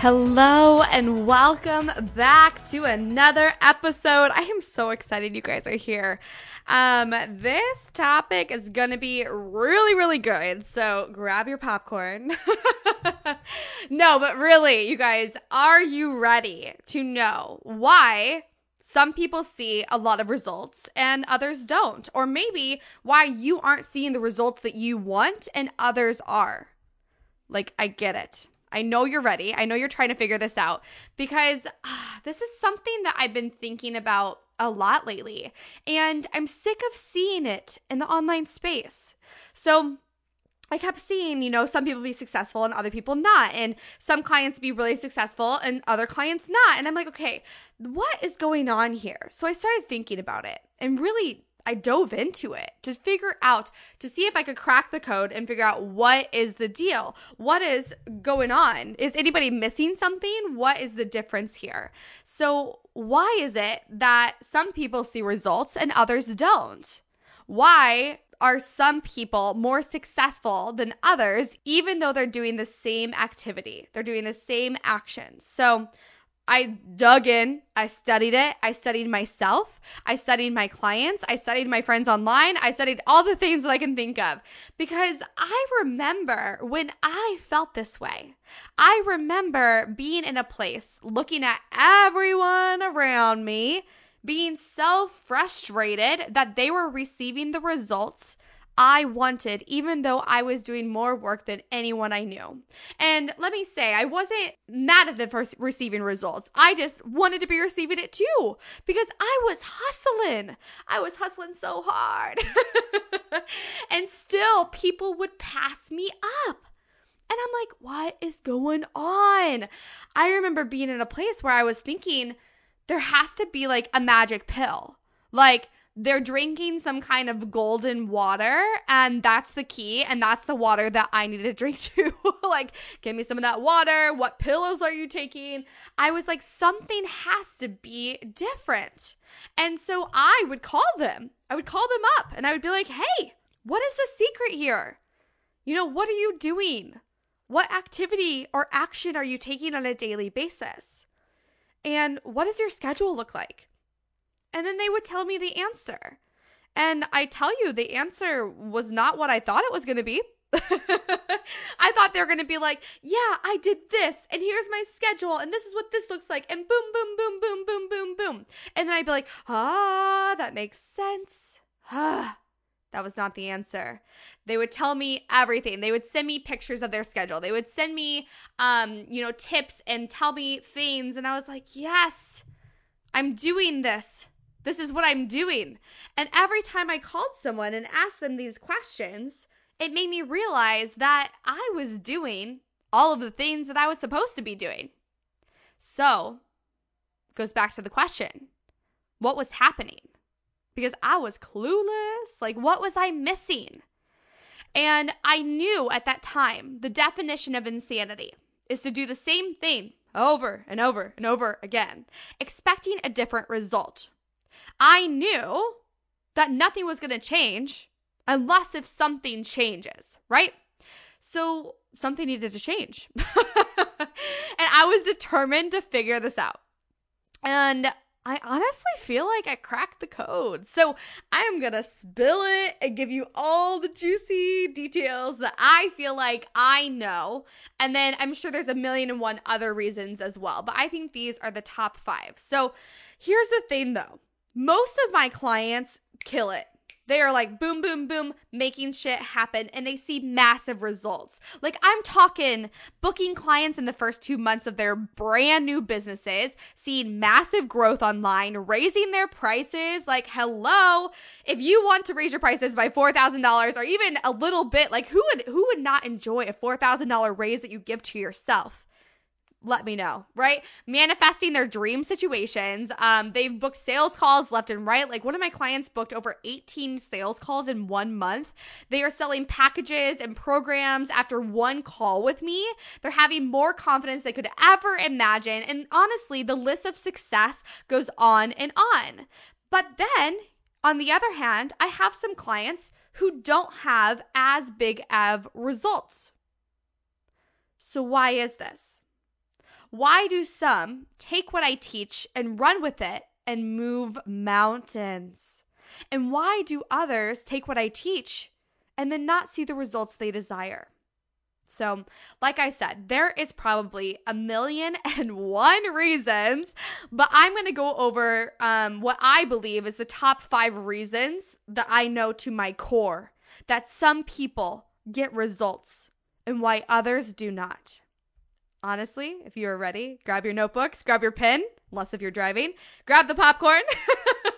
Hello and welcome back to another episode. I am so excited you guys are here. Um, this topic is gonna be really, really good. So grab your popcorn. no, but really, you guys, are you ready to know why some people see a lot of results and others don't? Or maybe why you aren't seeing the results that you want and others are? Like, I get it. I know you're ready. I know you're trying to figure this out because uh, this is something that I've been thinking about a lot lately. And I'm sick of seeing it in the online space. So, I kept seeing, you know, some people be successful and other people not, and some clients be really successful and other clients not. And I'm like, okay, what is going on here? So I started thinking about it and really I dove into it to figure out, to see if I could crack the code and figure out what is the deal. What is going on? Is anybody missing something? What is the difference here? So, why is it that some people see results and others don't? Why are some people more successful than others, even though they're doing the same activity? They're doing the same actions. So, I dug in, I studied it, I studied myself, I studied my clients, I studied my friends online, I studied all the things that I can think of because I remember when I felt this way. I remember being in a place looking at everyone around me being so frustrated that they were receiving the results I wanted, even though I was doing more work than anyone I knew. And let me say, I wasn't mad at the first receiving results. I just wanted to be receiving it too because I was hustling. I was hustling so hard. and still, people would pass me up. And I'm like, what is going on? I remember being in a place where I was thinking there has to be like a magic pill. Like, they're drinking some kind of golden water and that's the key and that's the water that I need to drink too. like give me some of that water. What pillows are you taking? I was like something has to be different. And so I would call them. I would call them up and I would be like, "Hey, what is the secret here? You know, what are you doing? What activity or action are you taking on a daily basis? And what does your schedule look like?" And then they would tell me the answer. And I tell you, the answer was not what I thought it was going to be. I thought they were going to be like, yeah, I did this, and here's my schedule, and this is what this looks like, and boom, boom, boom, boom, boom, boom, boom. And then I'd be like, ah, that makes sense. Ah. That was not the answer. They would tell me everything. They would send me pictures of their schedule. They would send me um, you know, tips and tell me things and I was like, "Yes. I'm doing this. This is what I'm doing. And every time I called someone and asked them these questions, it made me realize that I was doing all of the things that I was supposed to be doing. So, goes back to the question what was happening? Because I was clueless. Like, what was I missing? And I knew at that time the definition of insanity is to do the same thing over and over and over again, expecting a different result. I knew that nothing was going to change unless if something changes, right? So something needed to change. and I was determined to figure this out. And I honestly feel like I cracked the code. So I'm going to spill it and give you all the juicy details that I feel like I know. And then I'm sure there's a million and one other reasons as well. But I think these are the top five. So here's the thing though most of my clients kill it. They are like boom, boom, boom, making shit happen and they see massive results. Like I'm talking booking clients in the first two months of their brand new businesses, seeing massive growth online, raising their prices. Like, hello, if you want to raise your prices by $4,000 or even a little bit, like who would, who would not enjoy a $4,000 raise that you give to yourself? Let me know, right? Manifesting their dream situations. Um, they've booked sales calls left and right. Like one of my clients booked over 18 sales calls in one month. They are selling packages and programs after one call with me. They're having more confidence they could ever imagine. And honestly, the list of success goes on and on. But then, on the other hand, I have some clients who don't have as big of results. So, why is this? Why do some take what I teach and run with it and move mountains? And why do others take what I teach and then not see the results they desire? So, like I said, there is probably a million and one reasons, but I'm going to go over um, what I believe is the top five reasons that I know to my core that some people get results and why others do not honestly, if you are ready, grab your notebooks, grab your pen, unless if you're driving, grab the popcorn.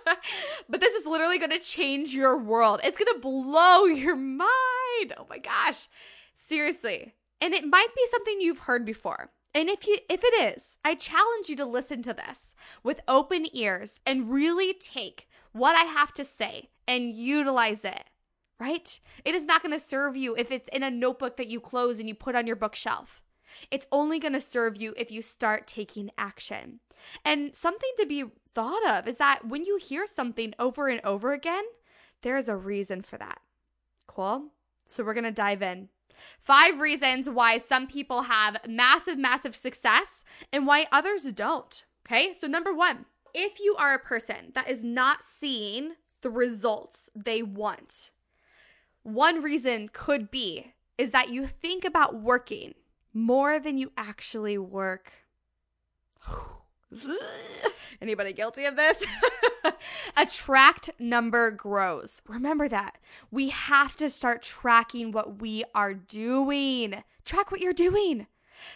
but this is literally going to change your world. It's going to blow your mind. Oh my gosh. Seriously. And it might be something you've heard before. And if you if it is, I challenge you to listen to this with open ears and really take what I have to say and utilize it. Right? It is not going to serve you if it's in a notebook that you close and you put on your bookshelf. It's only going to serve you if you start taking action. And something to be thought of is that when you hear something over and over again, there is a reason for that. Cool? So we're going to dive in. Five reasons why some people have massive, massive success and why others don't. Okay. So, number one, if you are a person that is not seeing the results they want, one reason could be is that you think about working more than you actually work. Anybody guilty of this? Attract number grows. Remember that. We have to start tracking what we are doing. Track what you're doing.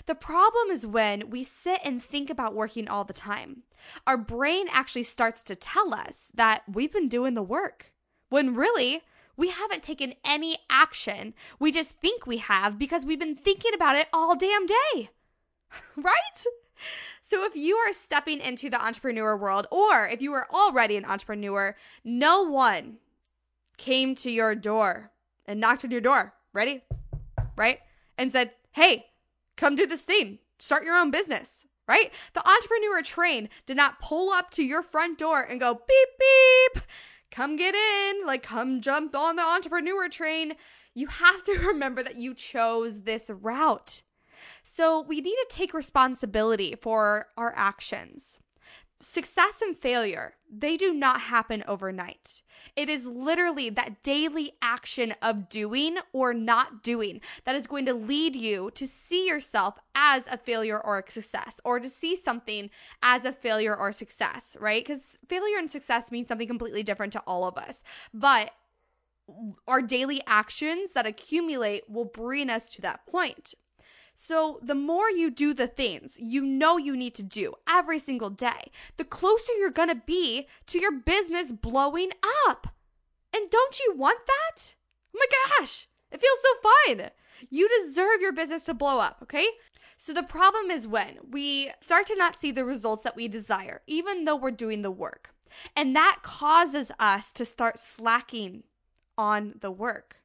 The problem is when we sit and think about working all the time. Our brain actually starts to tell us that we've been doing the work, when really we haven't taken any action. We just think we have because we've been thinking about it all damn day. right? So, if you are stepping into the entrepreneur world, or if you are already an entrepreneur, no one came to your door and knocked on your door, ready? Right? And said, hey, come do this thing, start your own business, right? The entrepreneur train did not pull up to your front door and go beep, beep come get in, like come jump on the entrepreneur train. You have to remember that you chose this route. So we need to take responsibility for our actions. Success and failure, they do not happen overnight. It is literally that daily action of doing or not doing that is going to lead you to see yourself as a failure or a success, or to see something as a failure or success, right? Because failure and success means something completely different to all of us. But our daily actions that accumulate will bring us to that point. So, the more you do the things you know you need to do every single day, the closer you're going to be to your business blowing up. And don't you want that? Oh my gosh, it feels so fun. You deserve your business to blow up, okay? So the problem is when we start to not see the results that we desire, even though we're doing the work. And that causes us to start slacking on the work.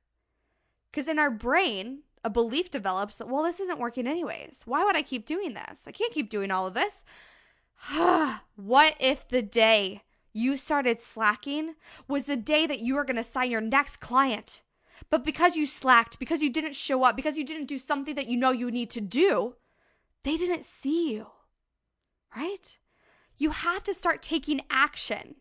Because in our brain, a belief develops that, well, this isn't working anyways. Why would I keep doing this? I can't keep doing all of this. what if the day you started slacking was the day that you were going to sign your next client? But because you slacked, because you didn't show up, because you didn't do something that you know you need to do, they didn't see you. Right? You have to start taking action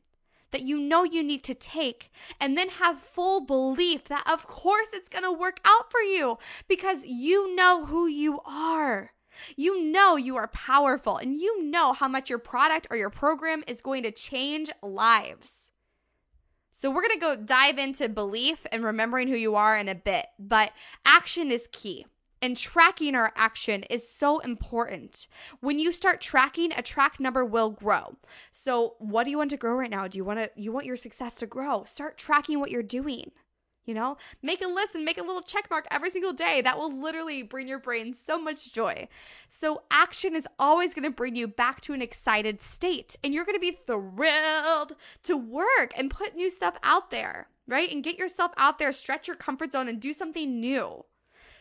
that you know you need to take and then have full belief that of course it's going to work out for you because you know who you are. You know you are powerful and you know how much your product or your program is going to change lives. So, we're going to go dive into belief and remembering who you are in a bit, but action is key. And tracking our action is so important. When you start tracking, a track number will grow. So, what do you want to grow right now? Do you want to you want your success to grow? Start tracking what you're doing. You know, make a list and make a little check mark every single day. That will literally bring your brain so much joy. So, action is always going to bring you back to an excited state, and you're going to be thrilled to work and put new stuff out there, right? And get yourself out there, stretch your comfort zone, and do something new.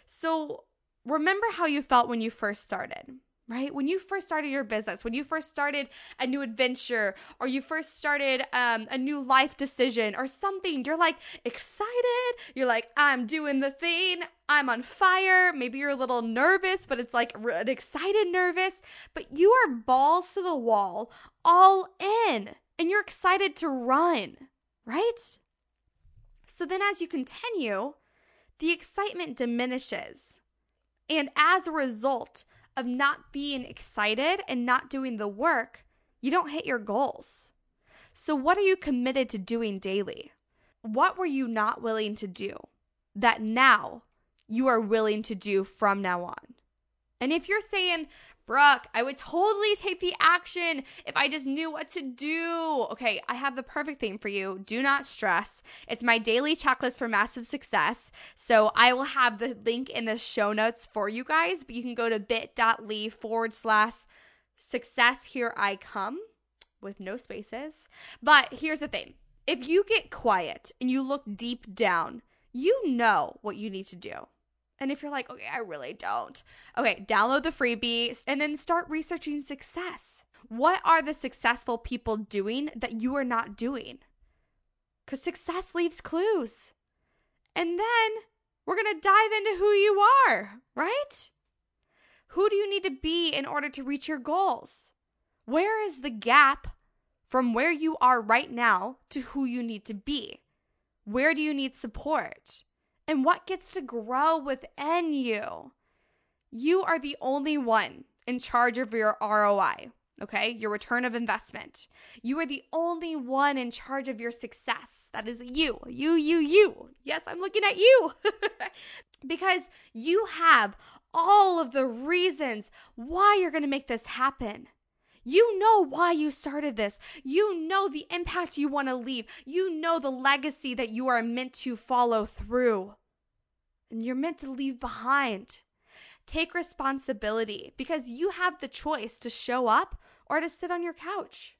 So, remember how you felt when you first started, right? When you first started your business, when you first started a new adventure, or you first started um, a new life decision or something, you're like excited. You're like, I'm doing the thing. I'm on fire. Maybe you're a little nervous, but it's like an excited nervous. But you are balls to the wall, all in, and you're excited to run, right? So then as you continue, the excitement diminishes and as a result of not being excited and not doing the work, you don't hit your goals. So, what are you committed to doing daily? What were you not willing to do that now you are willing to do from now on? And if you're saying, Brooke, I would totally take the action if I just knew what to do. Okay, I have the perfect thing for you. Do not stress. It's my daily checklist for massive success. So I will have the link in the show notes for you guys, but you can go to bit.ly forward slash success here I come with no spaces. But here's the thing if you get quiet and you look deep down, you know what you need to do. And if you're like, okay, I really don't, okay, download the freebie and then start researching success. What are the successful people doing that you are not doing? Because success leaves clues. And then we're going to dive into who you are, right? Who do you need to be in order to reach your goals? Where is the gap from where you are right now to who you need to be? Where do you need support? And what gets to grow within you. You are the only one in charge of your ROI, okay? Your return of investment. You are the only one in charge of your success. That is you, you, you, you. Yes, I'm looking at you. because you have all of the reasons why you're to make this happen. You know why you started this. You know the impact you want to leave. You know the legacy that you are meant to follow through and you're meant to leave behind. Take responsibility because you have the choice to show up or to sit on your couch,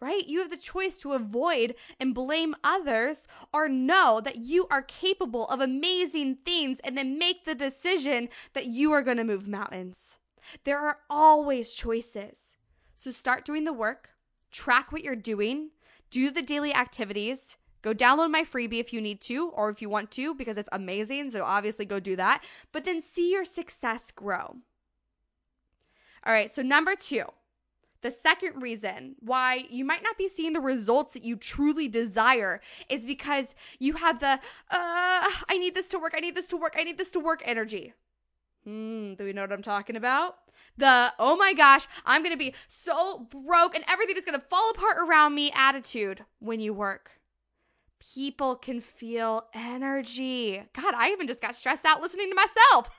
right? You have the choice to avoid and blame others or know that you are capable of amazing things and then make the decision that you are going to move mountains. There are always choices. So start doing the work, track what you're doing, do the daily activities, Go download my freebie if you need to or if you want to because it's amazing. So obviously go do that. But then see your success grow. All right, so number two, the second reason why you might not be seeing the results that you truly desire is because you have the, uh, I need this to work, I need this to work, I need this to work energy. Hmm, do we know what I'm talking about? The, oh my gosh, I'm gonna be so broke and everything is gonna fall apart around me attitude when you work people can feel energy. God, I even just got stressed out listening to myself.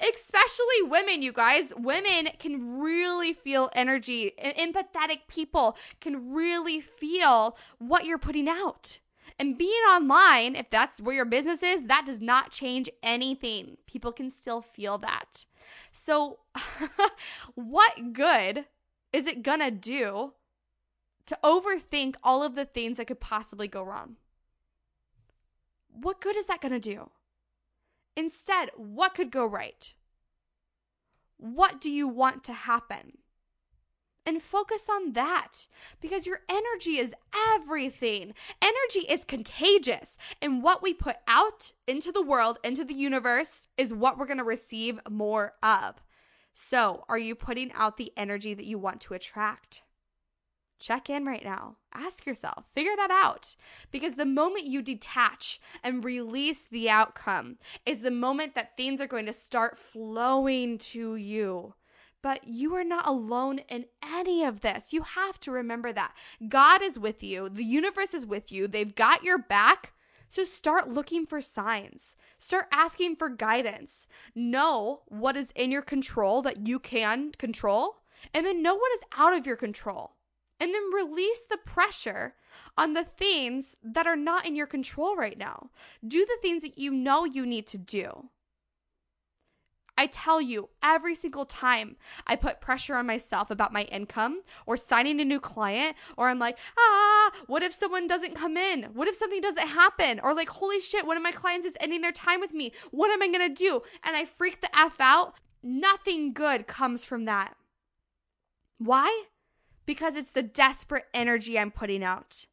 Especially women, you guys. Women can really feel energy. Empathetic people can really feel what you're putting out. And being online, if that's where your business is, that does not change anything. People can still feel that. So, what good is it gonna do to overthink all of the things that could possibly go wrong. What good is that to do? Instead, what could go right? What do you want to happen? And focus on that because your energy is everything. Energy is contagious. And what we put out into the world, into the universe, is what we're going to receive more of. So, are you putting out the energy that you want to attract? Check in right now. Ask yourself, figure that out. Because the moment you detach and release the outcome is the moment that things are going to start flowing to you. But you are not alone in any of this. You have to remember that. God is with you, the universe is with you, they've got your back. So start looking for signs. Start asking for guidance. Know what is in your control that you can control, and then know what is out of your control and then release the pressure on the things that are not in your control right now. Do the things that you know you need to do. I tell you, every single time I put pressure on myself about my income or signing a new client, or I'm like, ah, what if someone doesn't come in? What if something doesn't happen? Or like, holy shit, one of my clients is ending their time with me. What am I gonna do? And I freak the F out. Nothing good comes from that. Why? because it's the desperate energy I'm putting out.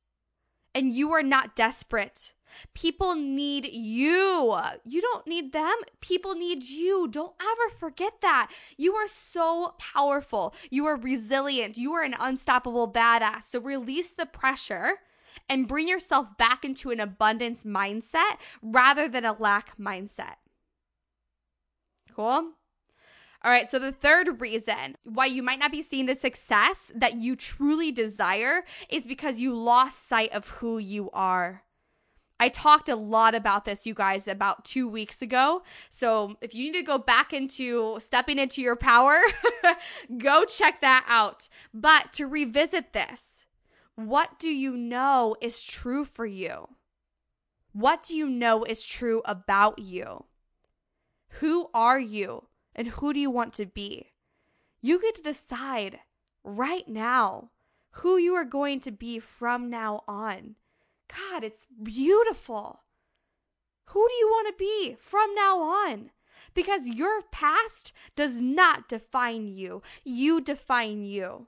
And you are not desperate. People need you. You don't need them. People need you. Don't ever forget that. You are so powerful. You are resilient. You are an unstoppable badass. So release the pressure and bring yourself back into an abundance mindset rather than a lack mindset. Cool? All right, so the third reason why you might not be seeing the success that you truly desire is because you lost sight of who you are. I talked a lot about this, you guys, about two weeks ago. So if you need to go back into stepping into your power, go check that out. But to revisit this, what do you know is true for you? What do you know is true about you? Who are you? And who do you want to be? You get to decide right now who you are going to be from now on. God, it's beautiful. Who do you want to be from now on? Because your past does not define you, you define you.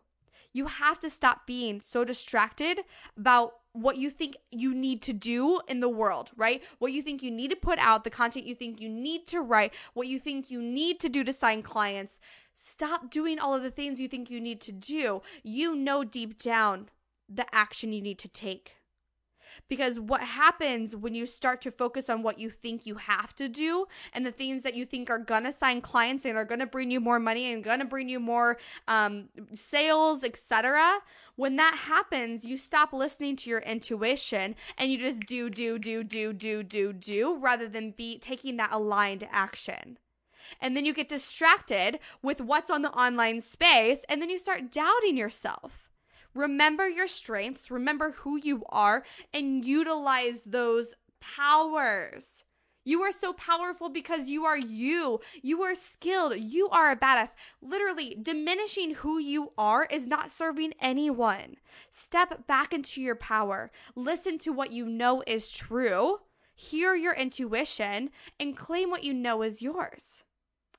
You have to stop being so distracted about what you think you need to do in the world, right? What you think you need to put out, the content you think you need to write, what you think you need to do to sign clients. Stop doing all of the things you think you need to do. You know deep down the action you need to take. Because what happens when you start to focus on what you think you have to do and the things that you think are gonna sign clients and are gonna bring you more money and gonna bring you more um, sales, etc. When that happens, you stop listening to your intuition and you just do, do, do, do, do, do, do, rather than be taking that aligned action. And then you get distracted with what's on the online space, and then you start doubting yourself. Remember your strengths, remember who you are, and utilize those powers. You are so powerful because you are you. You are skilled. You are a badass. Literally, diminishing who you are is not serving anyone. Step back into your power. Listen to what you know is true. Hear your intuition and claim what you know is yours.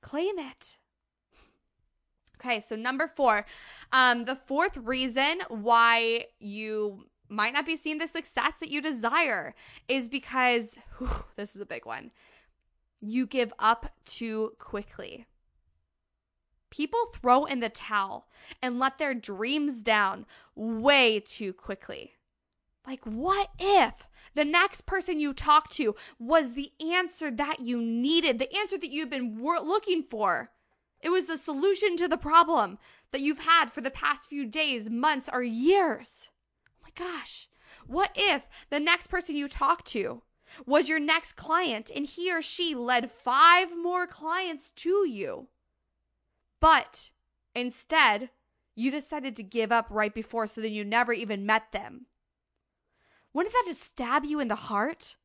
Claim it. Okay, so number four, um, the fourth reason why you might not be seeing the success that you desire is because whew, this is a big one. You give up too quickly. People throw in the towel and let their dreams down way too quickly. Like, what if the next person you talk to was the answer that you needed, the answer that you've been looking for? It was the solution to the problem that you've had for the past few days, months, or years. Oh my gosh. What if the next person you talk to was your next client and he or she led five more clients to you? But instead, you decided to give up right before so that you never even met them. Wouldn't that just stab you in the heart?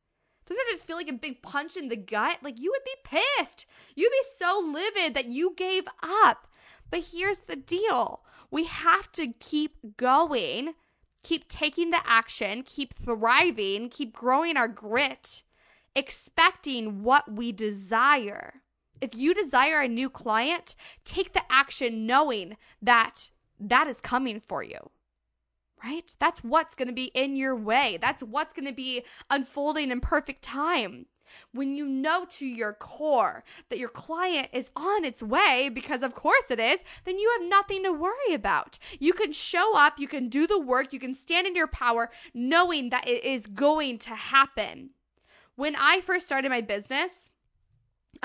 Doesn't it just feel like a big punch in the gut? Like you would be pissed. You'd be so livid that you gave up. But here's the deal we have to keep going, keep taking the action, keep thriving, keep growing our grit, expecting what we desire. If you desire a new client, take the action knowing that that is coming for you right? That's what's going to be in your way. That's what's going to be unfolding in perfect time. when you know to your core that your client is on its way, because of course it is, then you have nothing to worry about. You can show up, you can do the work, you can stand in your power knowing that it is going to happen. When I first started my business,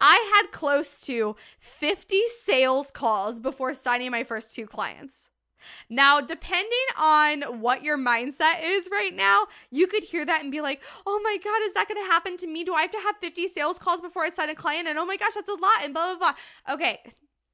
I had close to 50 sales calls before signing my first two clients. Now, depending on what your mindset is right now, you could hear that and be like, oh my God, is that going to happen to me? Do I have to have 50 sales calls before I sign a client? And oh my gosh, that's a lot, and blah, blah, blah. Okay.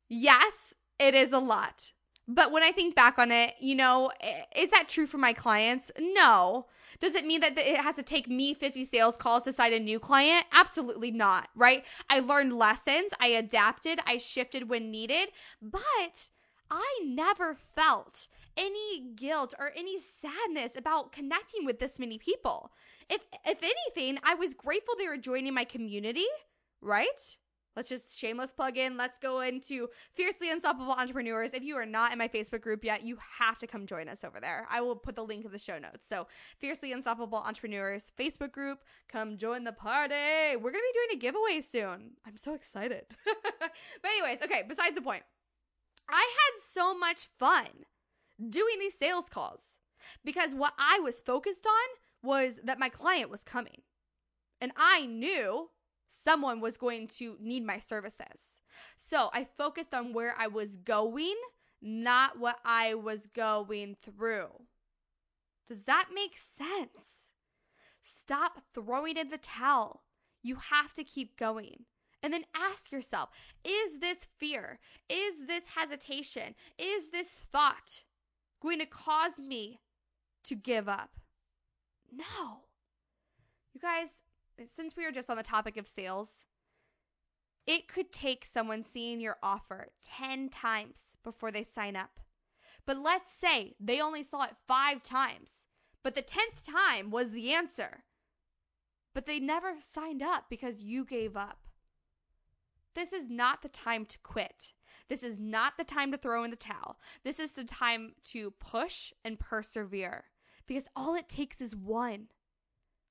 Yes, it is a lot. But when I think back on it, you know, is that true for my clients? No. Does it mean that it has to take me 50 sales calls to sign a new client? Absolutely not, right? I learned lessons, I adapted, I shifted when needed, but I never felt any guilt or any sadness about connecting with this many people. If if anything, I was grateful they were joining my community, right? Let's just shameless plug in. Let's go into Fiercely Unstoppable Entrepreneurs. If you are not in my Facebook group yet, you have to come join us over there. I will put the link in the show notes. So, Fiercely Unstoppable Entrepreneurs Facebook group, come join the party. We're going to be doing a giveaway soon. I'm so excited. but, anyways, okay, besides the point, I had so much fun doing these sales calls because what I was focused on was that my client was coming. And I knew someone was going to need my services. So I focused on where I was going, not what I was going through. Does that make sense? Stop throwing in the towel. You have to keep going. And then ask yourself is this fear? Is this hesitation? Is this thought going to cause me to give up? No. You guys, since we are just on the topic of sales, it could take someone seeing your offer 10 times before they sign up. But let's say they only saw it five times, but the 10th time was the answer. But they never signed up because you gave up. This is not the time to quit. This is not the time to throw in the towel. This is the time to push and persevere because all it takes is one.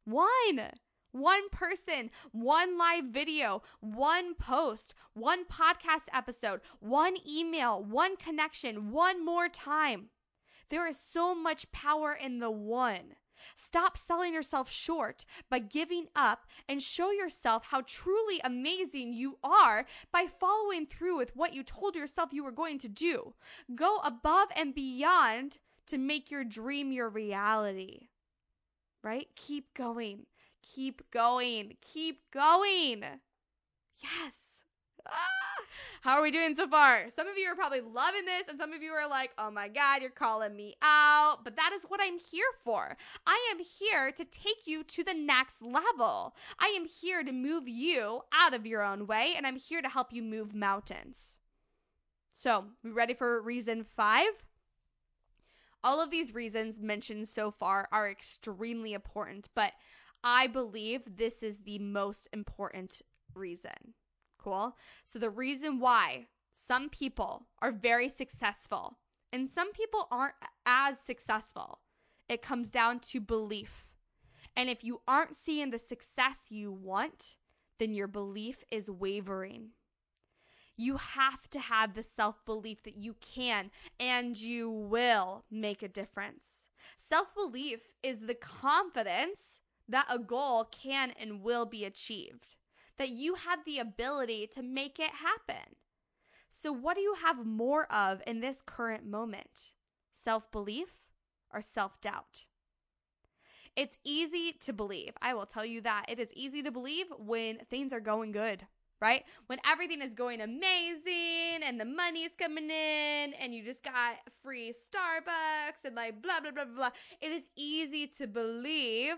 One. One person, one live video, one post, one podcast episode, one email, one connection, one more time. There is so much power in the one. Stop selling yourself short by giving up and show yourself how truly amazing you are by following through with what you told yourself you were going to do. Go above and beyond to make your dream your reality. Right? Keep going. Keep going. Keep going. Yes. Ah! How are we doing so far? Some of you are probably loving this, and some of you are like, oh my God, you're calling me out. But that is what I'm here for. I am here to take you to the next level. I am here to move you out of your own way, and I'm here to help you move mountains. So, we ready for reason five? All of these reasons mentioned so far are extremely important, but I believe this is the most important reason. Cool. So, the reason why some people are very successful and some people aren't as successful, it comes down to belief. And if you aren't seeing the success you want, then your belief is wavering. You have to have the self belief that you can and you will make a difference. Self belief is the confidence that a goal can and will be achieved, that you have the ability to make it happen. So, what do you have more of in this current moment? Self belief or self doubt? It's easy to believe. I will tell you that. It is easy to believe when things are going good, right? When everything is going amazing and the money's coming in and you just got free Starbucks and like blah, blah, blah, blah. It is easy to believe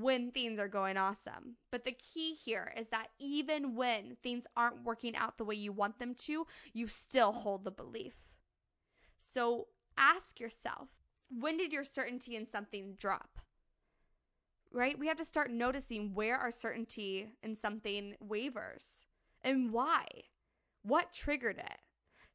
when things are going awesome. But the key here is that even when things aren't working out the way you want them to, you still hold the belief. So ask yourself when did your certainty in something drop? Right? We have to start noticing where our certainty in something wavers and why. What triggered it?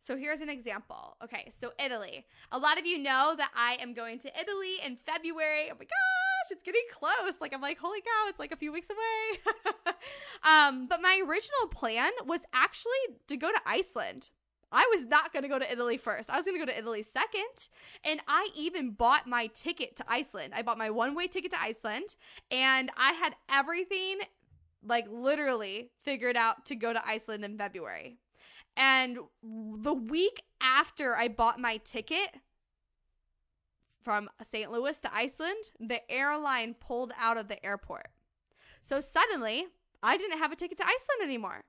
So here's an example. Okay, so Italy. A lot of you know that I am going to Italy in February. Oh my God gosh, it's getting close. Like I'm like, holy cow, it's like a few weeks away. um, but my original plan was actually to go to Iceland. I was not going to go to Italy first. I was going to go to Italy second. And I even bought my ticket to Iceland. I bought my one way ticket to Iceland and I had everything like literally figured out to go to Iceland in February. And the week after I bought my ticket, from St. Louis to Iceland, the airline pulled out of the airport. So suddenly, I didn't have a ticket to Iceland anymore.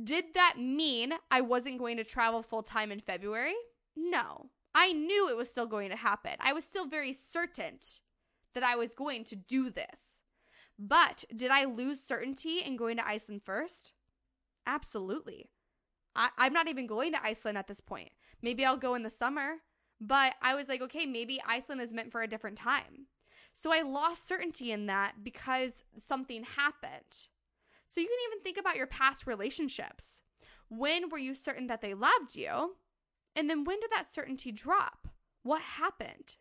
Did that mean I wasn't going to travel full time in February? No. I knew it was still going to happen. I was still very certain that I was going to do this. But did I lose certainty in going to Iceland first? Absolutely. I, am not even going to Iceland at this point. Maybe I'll go in the summer. But I was like, okay, maybe Iceland is meant for a different time. So I lost certainty in that because something happened. So you can even think about your past relationships. When were you certain that they loved you? And then when did that certainty drop? What happened?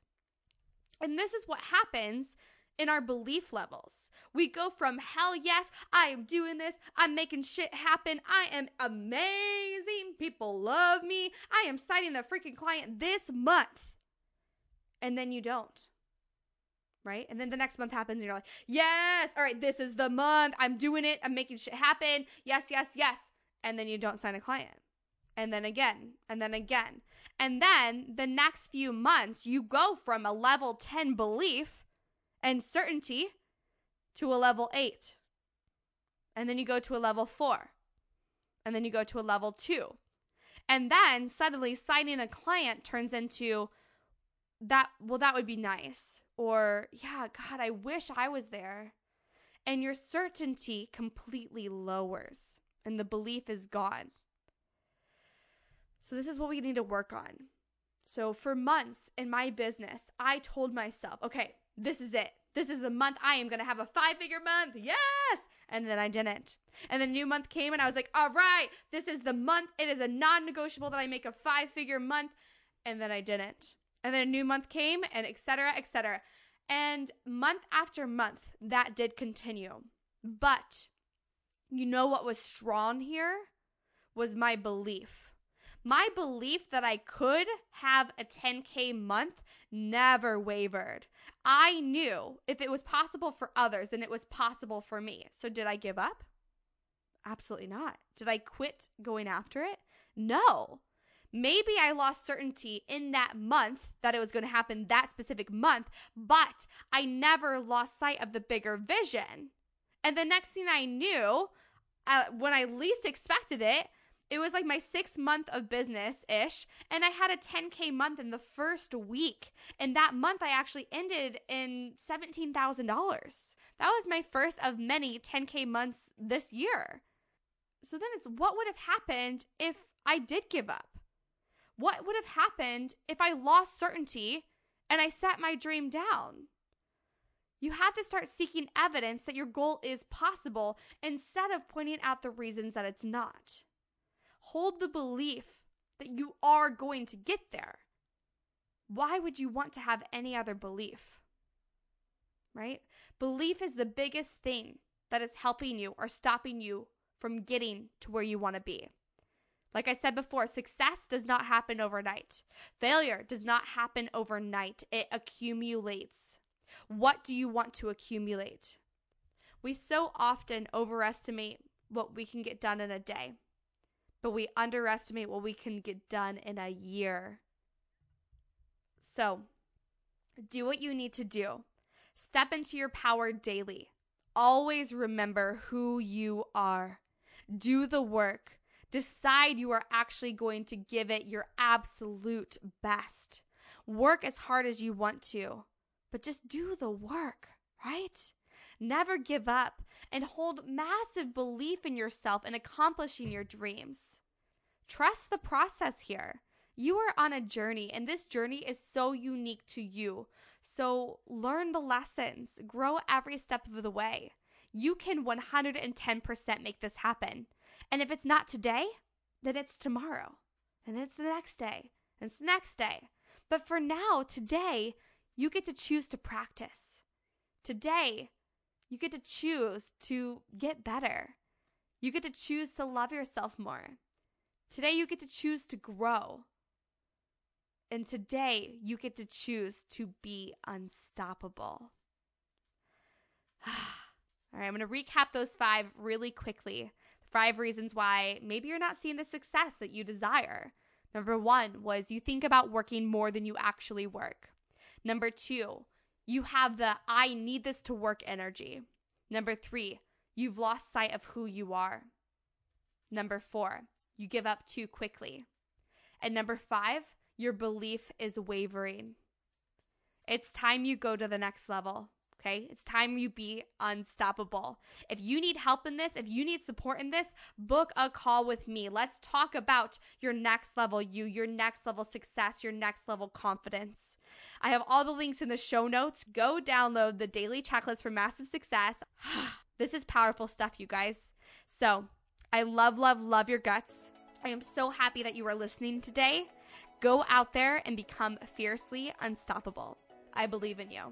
And this is what happens in our belief levels. We go from hell yes, I am doing this, I'm making shit happen, I am amazing, people love me, I am signing a freaking client this month. And then you don't. Right? And then the next month happens and you're like, yes, all right, this is the month, I'm doing it, I'm making shit happen, yes, yes, yes. And then you don't sign a client and then again, and then again. And then the next few months, you go from a level 10 belief and certainty to a level eight. And then you go to a level four. And then you go to a level two. And then suddenly signing a client turns into that, well, that would be nice. Or, yeah, God, I wish I was there. And your certainty completely lowers and the belief is gone. So, this is what we need to work on. So, for months in my business, I told myself, okay, this is it. This is the month I am going to have a five figure month. Yes. And then I didn't. And the new month came and I was like, all right, this is the month. It is a non negotiable that I make a five figure month. And then I didn't. And then a new month came and etc. etc. And month after month, that did continue. But you know what was strong here? Was my belief my belief that I could have a 10K month never wavered. I knew if it was possible for others, then it was possible for me. So did I give up? Absolutely not. Did I quit going after it? No. Maybe I lost certainty in that month that it was going to happen that specific month, but I never lost sight of the bigger vision. And the next thing I knew, uh, when I least expected it, it was like my sixth month of business ish, and I had a 10K month in the first week. And that month, I actually ended in $17,000. That was my first of many 10K months this year. So then it's what would have happened if I did give up? What would have happened if I lost certainty and I set my dream down? You have to start seeking evidence that your goal is possible instead of pointing out the reasons that it's not hold the belief that you are going to get there. Why would you want to have any other belief? Right? Belief is the biggest thing that is helping you or stopping you from getting to where you want to be. Like I said before, success does not happen overnight. Failure does not happen overnight. It accumulates. What do you want to accumulate? We so often overestimate what we can get done in a day but we underestimate what we can get done in a year. So, do what you need to do. Step into your power daily. Always remember who you are. Do the work. Decide you are actually going to give it your absolute best. Work as hard as you want to, but just do the work, right? Never give up and hold massive belief in yourself and accomplishing your dreams. Trust the process here. You are on a journey, and this journey is so unique to you. So learn the lessons, grow every step of the way. You can 110% make this happen. And if it's not today, then it's tomorrow. And then it's the next day. And it's the next day. But for now, today, you get to choose to practice. Today, you get to choose to get better. You get to choose to love yourself more. Today, you get to choose to grow. And today, you get to choose to be unstoppable. All right, I'm going to recap those five really quickly. Five reasons why maybe you're not seeing the success that you desire. Number one was you think about working more than you actually work. Number two, you have the I need this to work energy. Number three, you've lost sight of who you are. Number four, you give up too quickly. And number five, your belief is wavering. It's time you go to the next level. Okay. It's time you be unstoppable. If you need help in this, if you need support in this, book a call with me. Let's talk about your next level you, your next level success, your next level confidence. I have all the links in the show notes. Go download the daily checklist for massive success. this is powerful stuff, you guys. So I love, love, love your guts. I am so happy that you are listening today. Go out there and become fiercely unstoppable. I believe in you.